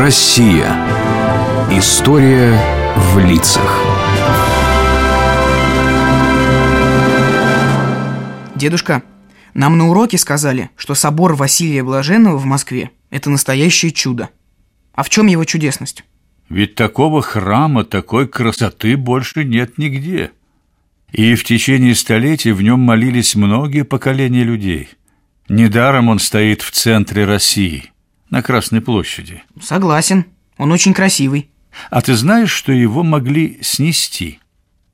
Россия. История в лицах. Дедушка, нам на уроке сказали, что собор Василия Блаженного в Москве – это настоящее чудо. А в чем его чудесность? Ведь такого храма, такой красоты больше нет нигде. И в течение столетий в нем молились многие поколения людей. Недаром он стоит в центре России, на Красной площади. Согласен, он очень красивый. А ты знаешь, что его могли снести?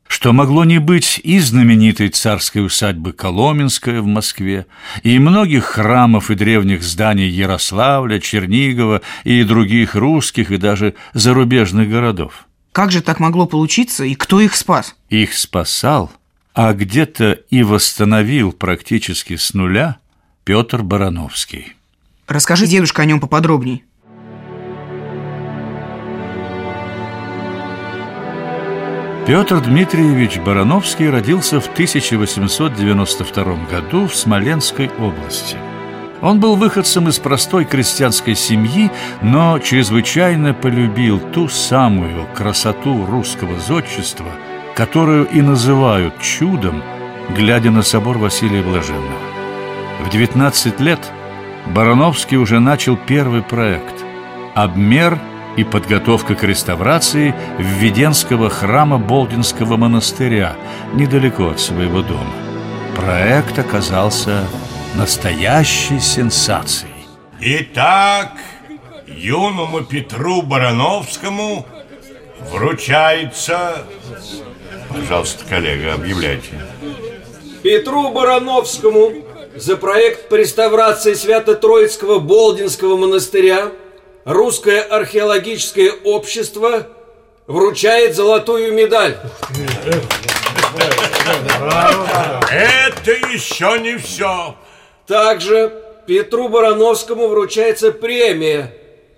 Что могло не быть и знаменитой царской усадьбы Коломенская в Москве, и многих храмов и древних зданий Ярославля, Чернигова и других русских и даже зарубежных городов. Как же так могло получиться и кто их спас? Их спасал, а где-то и восстановил практически с нуля Петр Барановский. Расскажи, дедушка, о нем поподробнее. Петр Дмитриевич Барановский родился в 1892 году в Смоленской области. Он был выходцем из простой крестьянской семьи, но чрезвычайно полюбил ту самую красоту русского зодчества, которую и называют чудом, глядя на собор Василия Блаженного. В 19 лет Барановский уже начал первый проект – обмер – и подготовка к реставрации Введенского храма Болдинского монастыря недалеко от своего дома. Проект оказался настоящей сенсацией. Итак, юному Петру Барановскому вручается... Пожалуйста, коллега, объявляйте. Петру Барановскому за проект по реставрации Свято-Троицкого Болдинского монастыря – Русское археологическое общество вручает золотую медаль. Это еще не все. Также Петру Барановскому вручается премия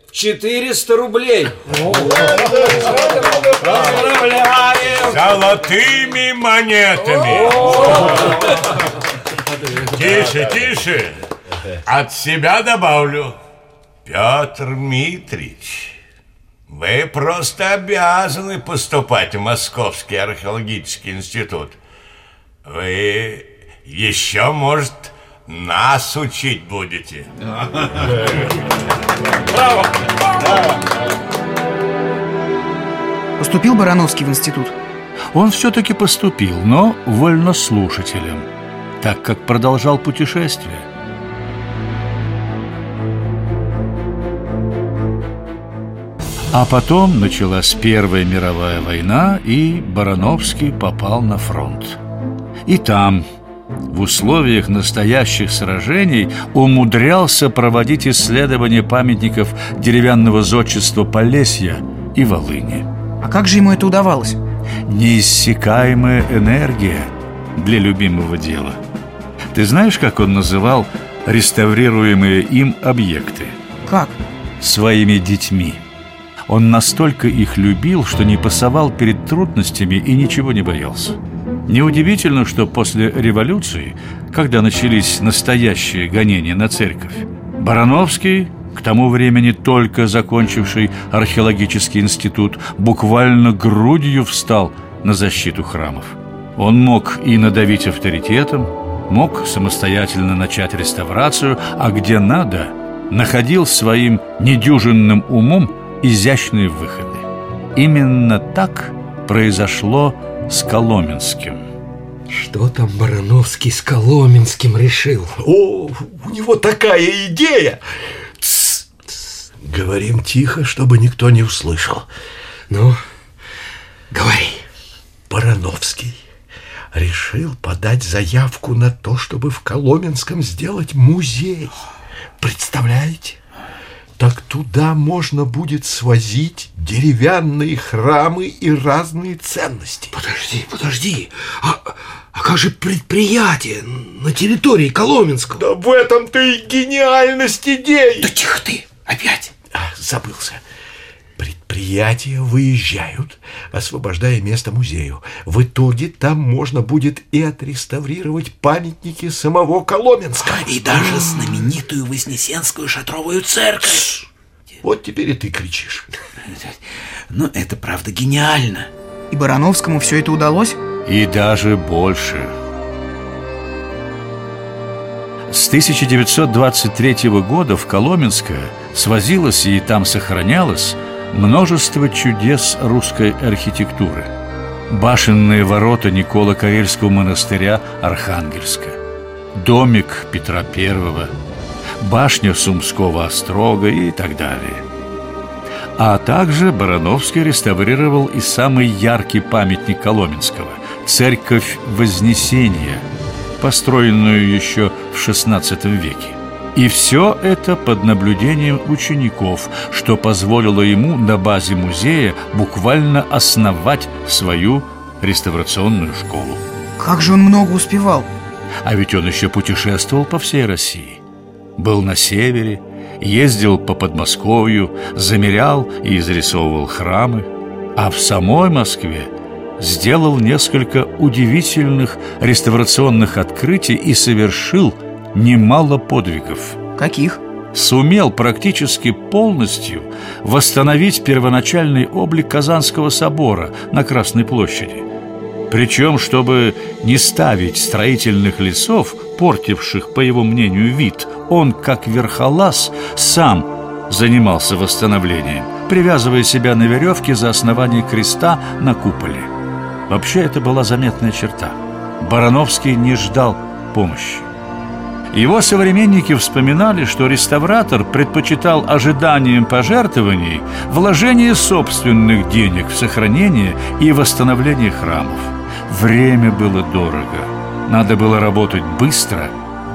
в 400 рублей. Поздравляем! Золотыми монетами. Тише, тише. От себя добавлю. Петр Митрич, вы просто обязаны поступать в Московский археологический институт. Вы еще, может, нас учить будете. Браво! Поступил Барановский в институт? Он все-таки поступил, но вольнослушателем, так как продолжал путешествие. А потом началась Первая мировая война, и Барановский попал на фронт. И там, в условиях настоящих сражений, умудрялся проводить исследования памятников деревянного зодчества Полесья и Волыни. А как же ему это удавалось? Неиссякаемая энергия для любимого дела. Ты знаешь, как он называл реставрируемые им объекты? Как? Своими детьми. Он настолько их любил, что не пасовал перед трудностями и ничего не боялся. Неудивительно, что после революции, когда начались настоящие гонения на церковь, Барановский, к тому времени только закончивший археологический институт, буквально грудью встал на защиту храмов. Он мог и надавить авторитетом, мог самостоятельно начать реставрацию, а где надо, находил своим недюжинным умом изящные выходы. Именно так произошло с Коломенским. Что там Барановский с Коломенским решил? О, у него такая идея! Тс, тс. Говорим тихо, чтобы никто не услышал. Ну, говори. Барановский решил подать заявку на то, чтобы в Коломенском сделать музей. Представляете? так туда можно будет свозить деревянные храмы и разные ценности. Подожди, подожди. А, а как же предприятие на территории Коломенского? Да в этом-то и гениальность идеи. Да тихо ты, опять. А, забылся. Предприятия выезжают, освобождая место музею. В итоге там можно будет и отреставрировать памятники самого Коломенского. И даже знаменитую Вознесенскую шатровую церковь. Вот теперь и ты кричишь. Ну, это правда гениально. И Барановскому все это удалось? И даже больше. С 1923 года в Коломенское свозилось и там сохранялось множество чудес русской архитектуры. Башенные ворота Никола Карельского монастыря Архангельска, домик Петра I, башня Сумского острога и так далее. А также Барановский реставрировал и самый яркий памятник Коломенского – церковь Вознесения, построенную еще в XVI веке. И все это под наблюдением учеников, что позволило ему на базе музея буквально основать свою реставрационную школу. Как же он много успевал? А ведь он еще путешествовал по всей России. Был на севере, ездил по Подмосковью, замерял и изрисовывал храмы. А в самой Москве сделал несколько удивительных реставрационных открытий и совершил – немало подвигов. Каких? Сумел практически полностью восстановить первоначальный облик Казанского собора на Красной площади. Причем, чтобы не ставить строительных лесов, портивших, по его мнению, вид, он, как верхолаз, сам занимался восстановлением, привязывая себя на веревке за основание креста на куполе. Вообще, это была заметная черта. Барановский не ждал помощи. Его современники вспоминали, что реставратор предпочитал ожиданием пожертвований вложение собственных денег в сохранение и восстановление храмов. Время было дорого. Надо было работать быстро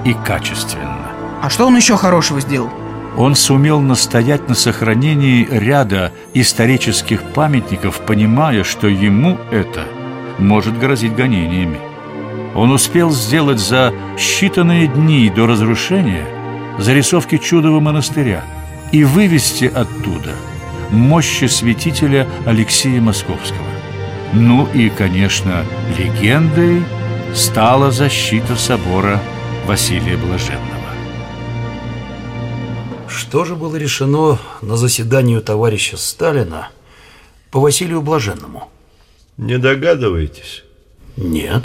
и качественно. А что он еще хорошего сделал? Он сумел настоять на сохранении ряда исторических памятников, понимая, что ему это может грозить гонениями он успел сделать за считанные дни до разрушения зарисовки чудового монастыря и вывести оттуда мощи святителя Алексея Московского. Ну и, конечно, легендой стала защита собора Василия Блаженного. Что же было решено на заседании у товарища Сталина по Василию Блаженному? Не догадываетесь? Нет.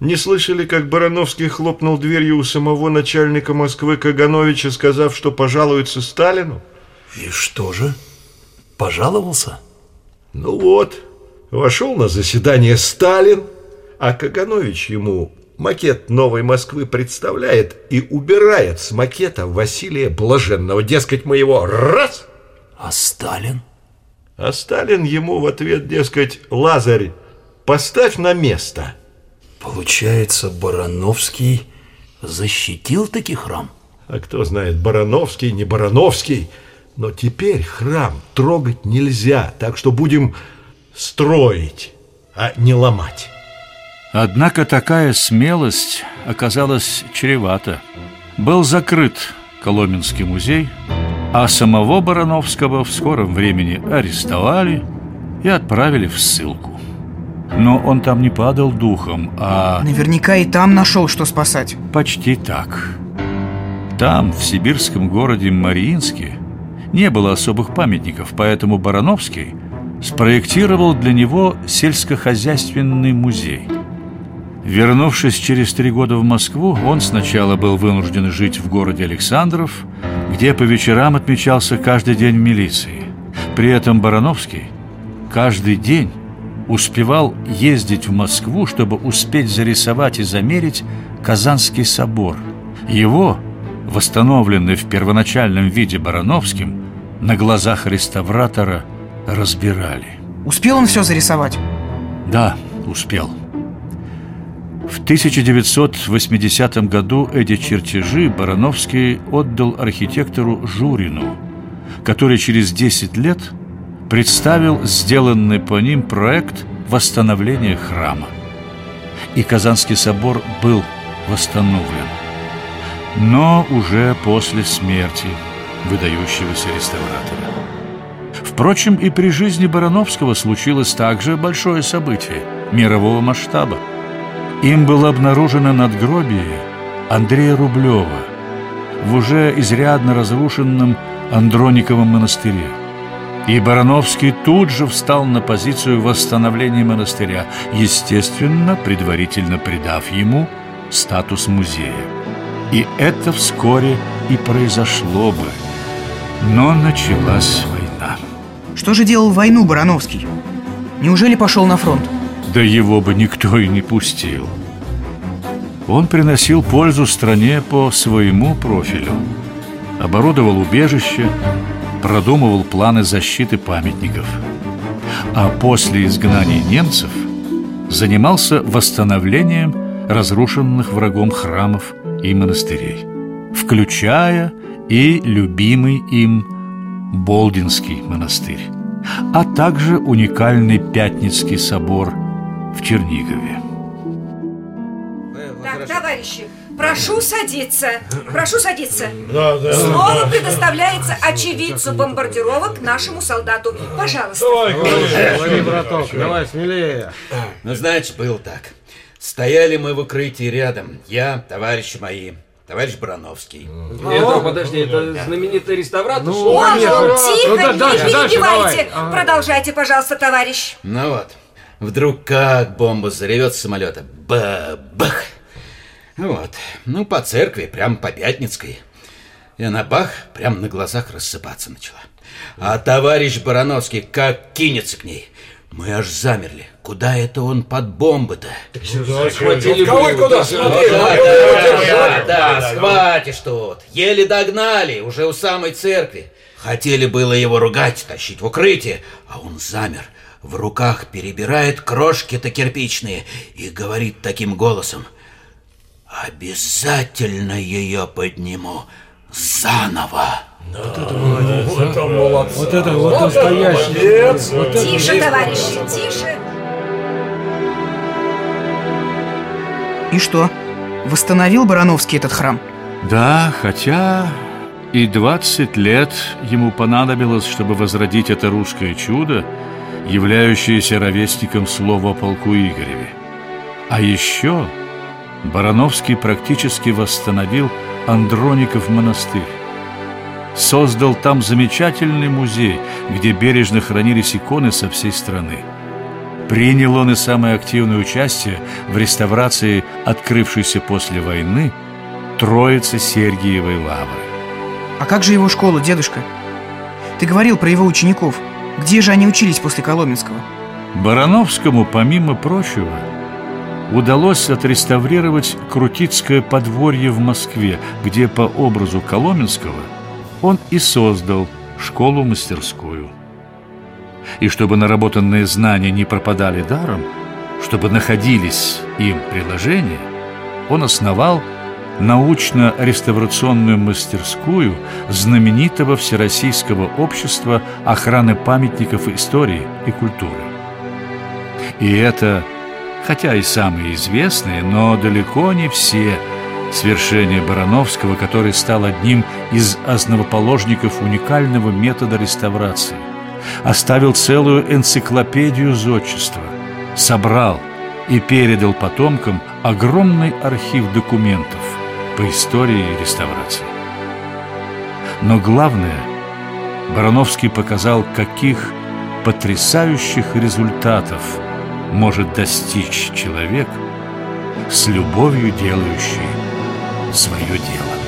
Не слышали, как Барановский хлопнул дверью у самого начальника Москвы Кагановича, сказав, что пожалуется Сталину? И что же? Пожаловался? Ну вот, вошел на заседание Сталин, а Каганович ему макет новой Москвы представляет и убирает с макета Василия Блаженного. Дескать, моего раз. А Сталин? А Сталин ему в ответ, дескать, Лазарь, поставь на место – Получается, Барановский защитил таки храм? А кто знает, Барановский, не Барановский. Но теперь храм трогать нельзя, так что будем строить, а не ломать. Однако такая смелость оказалась чревата. Был закрыт Коломенский музей, а самого Барановского в скором времени арестовали и отправили в ссылку. Но он там не падал духом, а... Наверняка и там нашел, что спасать. Почти так. Там, в сибирском городе Мариинске Не было особых памятников, поэтому Барановский Спроектировал для него сельскохозяйственный музей. Вернувшись через три года в Москву, он сначала был вынужден жить в городе Александров, где по вечерам отмечался каждый день в милиции. При этом Барановский каждый день успевал ездить в Москву, чтобы успеть зарисовать и замерить Казанский собор. Его, восстановленный в первоначальном виде Барановским, на глазах реставратора разбирали. Успел он все зарисовать? Да, успел. В 1980 году эти чертежи Барановский отдал архитектору Журину, который через 10 лет – представил сделанный по ним проект восстановления храма. И Казанский собор был восстановлен, но уже после смерти выдающегося реставратора. Впрочем, и при жизни Барановского случилось также большое событие мирового масштаба. Им было обнаружено надгробие Андрея Рублева, в уже изрядно разрушенном Андрониковом монастыре. И Барановский тут же встал на позицию восстановления монастыря, естественно, предварительно придав ему статус музея. И это вскоре и произошло бы. Но началась война. Что же делал войну Барановский? Неужели пошел на фронт? Да его бы никто и не пустил. Он приносил пользу стране по своему профилю. Оборудовал убежище, продумывал планы защиты памятников. А после изгнания немцев занимался восстановлением разрушенных врагом храмов и монастырей, включая и любимый им Болдинский монастырь, а также уникальный Пятницкий собор в Чернигове. Так, товарищи, прошу садиться. Прошу садиться. Да, да. Слово предоставляется очевидцу бомбардировок нашему солдату. Пожалуйста. Давай, давай, браток, давай смелее. Ну, значит, было так. Стояли мы в укрытии рядом. Я, товарищи мои, товарищ Барановский. Это, подожди, это знаменитый реставратор? Ну, конечно. Тихо, ну, да, не перебивайте. Продолжайте, пожалуйста, товарищ. Ну вот, вдруг как бомба заревет с самолета. Ба-бах! Вот, ну, по церкви, прям по Пятницкой. И она бах, прям на глазах рассыпаться начала. А товарищ Барановский как кинется к ней. Мы аж замерли. Куда это он под бомбы-то? Схватили Кого куда? Да, да, да, схватишь тут. Еле догнали, уже у самой церкви. Хотели было его ругать, тащить в укрытие, а он замер. В руках перебирает крошки-то кирпичные и говорит таким голосом. Обязательно ее подниму заново. Да. Вот это молодец. Вот это молодец. Вот это вот настоящий. Вот тише, товарищи, тише. И что? Восстановил Барановский этот храм? Да, хотя и 20 лет ему понадобилось, чтобы возродить это русское чудо, являющееся ровесником слова полку Игореве. А еще Барановский практически восстановил Андроников монастырь. Создал там замечательный музей, где бережно хранились иконы со всей страны. Принял он и самое активное участие в реставрации открывшейся после войны Троицы Сергиевой Лавры. А как же его школа, дедушка? Ты говорил про его учеников. Где же они учились после Коломенского? Барановскому, помимо прочего, удалось отреставрировать Крутицкое подворье в Москве, где по образу Коломенского он и создал школу-мастерскую. И чтобы наработанные знания не пропадали даром, чтобы находились им приложения, он основал научно-реставрационную мастерскую знаменитого Всероссийского общества охраны памятников истории и культуры. И это – хотя и самые известные, но далеко не все свершения Барановского, который стал одним из основоположников уникального метода реставрации. Оставил целую энциклопедию зодчества, собрал и передал потомкам огромный архив документов по истории реставрации. Но главное, Барановский показал, каких потрясающих результатов – может достичь человек с любовью делающий свое дело.